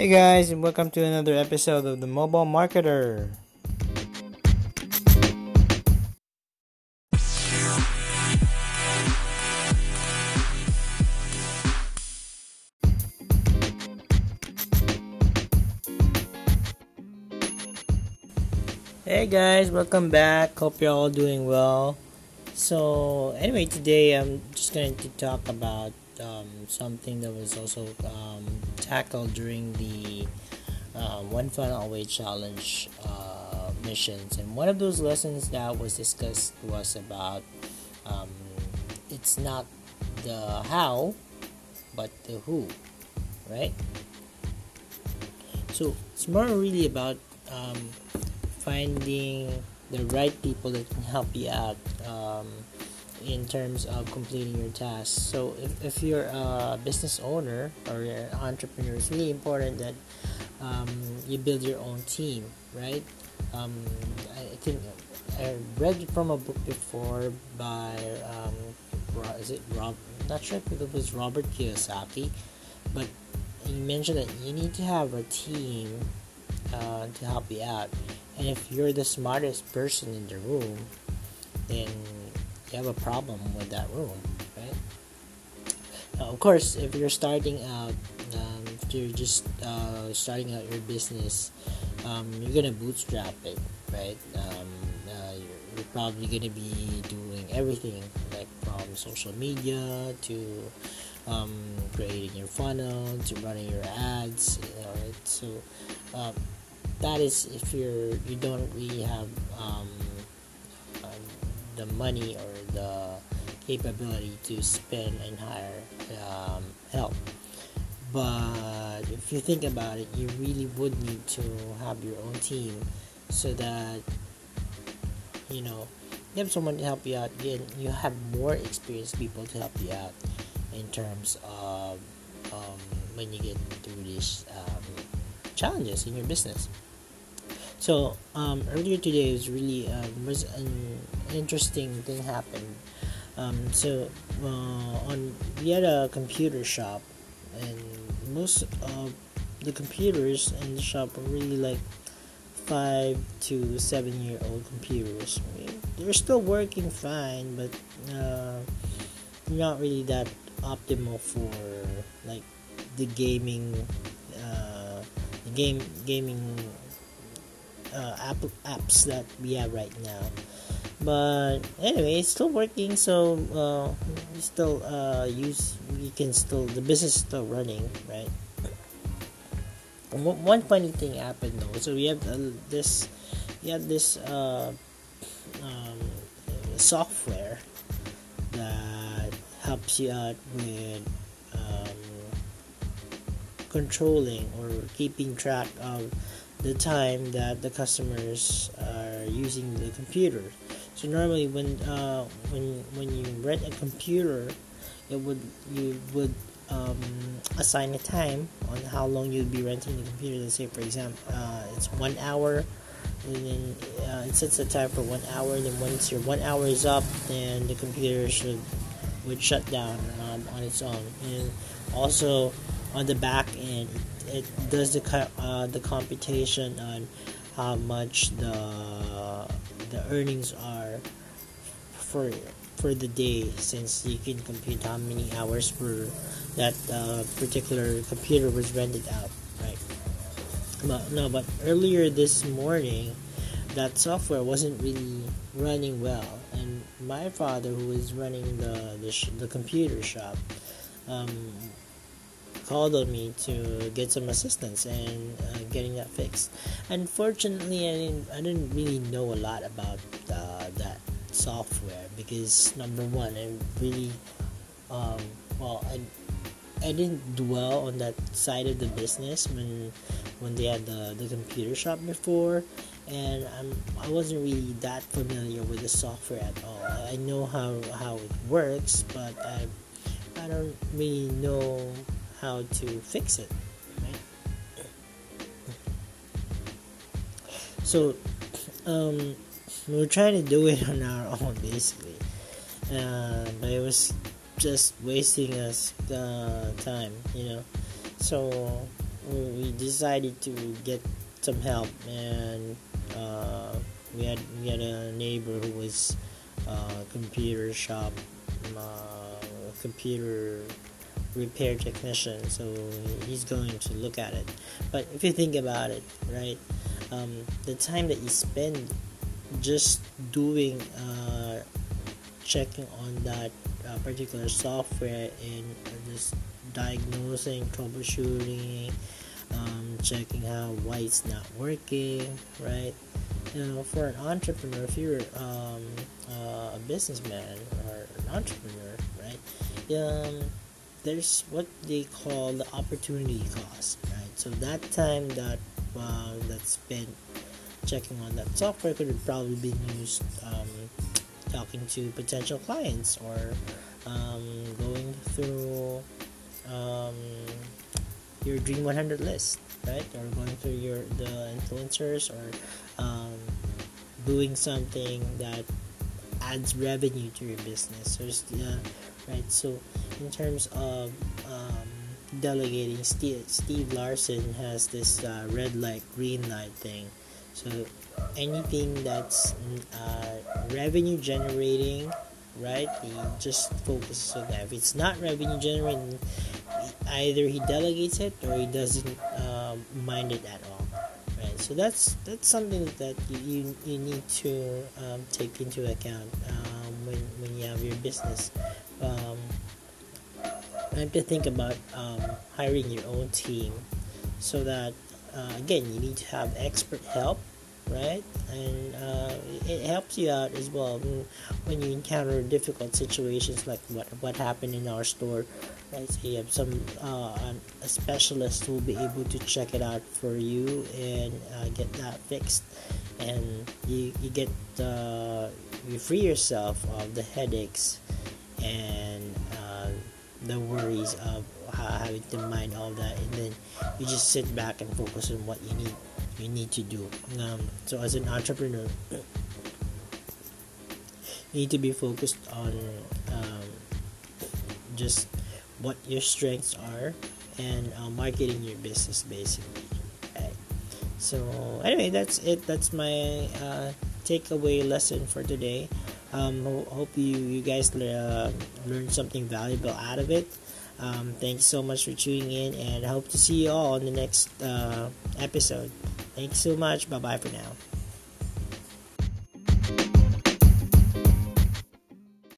Hey guys, and welcome to another episode of the Mobile Marketer. Hey guys, welcome back. Hope you're all doing well. So, anyway, today I'm just going to talk about um, something that was also um, tackled during the uh, One Funnel Away Challenge uh, missions. And one of those lessons that was discussed was about um, it's not the how, but the who, right? So, it's more really about um, finding the right people that can help you out um, in terms of completing your tasks. So if, if you're a business owner or an entrepreneur, it's really important that um, you build your own team, right? Um, I think I read from a book before by um, is it Rob? Not sure if it was Robert Kiyosaki, but he mentioned that you need to have a team uh, to help you out. And if you're the smartest person in the room, then you have a problem with that room, right? Now, of course, if you're starting out, um, if you're just uh, starting out your business, um, you're gonna bootstrap it, right? Um, uh, you're, you're probably gonna be doing everything, like from social media to um, creating your funnel to running your ads, you know, right? So um, that is if you're you don't really have um, the money or the capability to spend and hire um, help. But if you think about it, you really would need to have your own team so that you know you have someone to help you out. Again, you have more experienced people to help you out in terms of um, when you get through these um, challenges in your business. So um, earlier today was really uh, was an interesting thing happened. Um, so uh, on we had a computer shop, and most of the computers in the shop are really like five to seven year old computers. They're still working fine, but uh, not really that optimal for like the gaming, uh, game gaming uh, app, apps that we have right now. But anyway, it's still working, so uh, we still uh, use. We can still the business is still running, right? one funny thing happened though. So we have uh, this, we have this uh, um, software that helps you out with um, controlling or keeping track of the time that the customers are using the computer. So normally when uh, when when you rent a computer, it would you would um, assign a time on how long you'd be renting the computer. Let's say for example, uh, it's one hour, and then uh, it sets a time for one hour. Then once your one hour is up, then the computer should would shut down um, on its own. And also on the back end, it does the uh, the computation on how much the the earnings are for for the day since you can compute how many hours per that uh, particular computer was rented out right? But no but earlier this morning that software wasn't really running well and my father who was running the the, sh- the computer shop um, called on me to get some assistance and uh, getting that fixed. Unfortunately, I didn't, I didn't really know a lot about uh, that software because number one, I really, um, well, I, I didn't dwell on that side of the business when when they had the, the computer shop before and I'm, I wasn't really that familiar with the software at all. I know how, how it works, but I, I don't really know how to fix it. Right? So, um, we were trying to do it on our own basically, uh, but it was just wasting us uh, time, you know. So we decided to get some help, and uh, we had we had a neighbor who was uh, computer shop, uh, computer repair technician, so he's going to look at it. But if you think about it, right, um, the time that you spend just doing uh, checking on that uh, particular software and just diagnosing, troubleshooting, um, checking how why it's not working, right? You know, for an entrepreneur, if you're um, uh, a businessman or an entrepreneur, right? Um, there's what they call the opportunity cost, right? So that time that uh, that's spent checking on that software could have probably been used um, talking to potential clients or um, going through um, your Dream 100 list, right? Or going through your the influencers or um, doing something that adds revenue to your business. So, uh, right? So, in terms of um, delegating, Steve, Steve Larsen has this uh, red light, green light thing. So, anything that's uh, revenue generating, right? He just focuses on that. If it's not revenue generating, either he delegates it or he doesn't uh, mind it at all. Right. So that's that's something that you you need to um, take into account um, when when you have your business. Um, I have to think about um, hiring your own team so that uh, again you need to have expert help right? And uh, it helps you out as well when you encounter difficult situations like what what happened in our store right? So you have some uh, a specialist who will be able to check it out for you and uh, get that fixed. And you, you get uh, you free yourself of the headaches and uh, the worries of having to mind all that. And then you just sit back and focus on what you need you need to do. Um, so as an entrepreneur you need to be focused on um, just what your strengths are and uh, marketing your business basically so anyway that's it. That's my uh, takeaway lesson for today. Um, hope you you guys uh, learned something valuable out of it. Um, thanks so much for tuning in, and I hope to see you all on the next uh, episode. Thanks so much. Bye bye for now.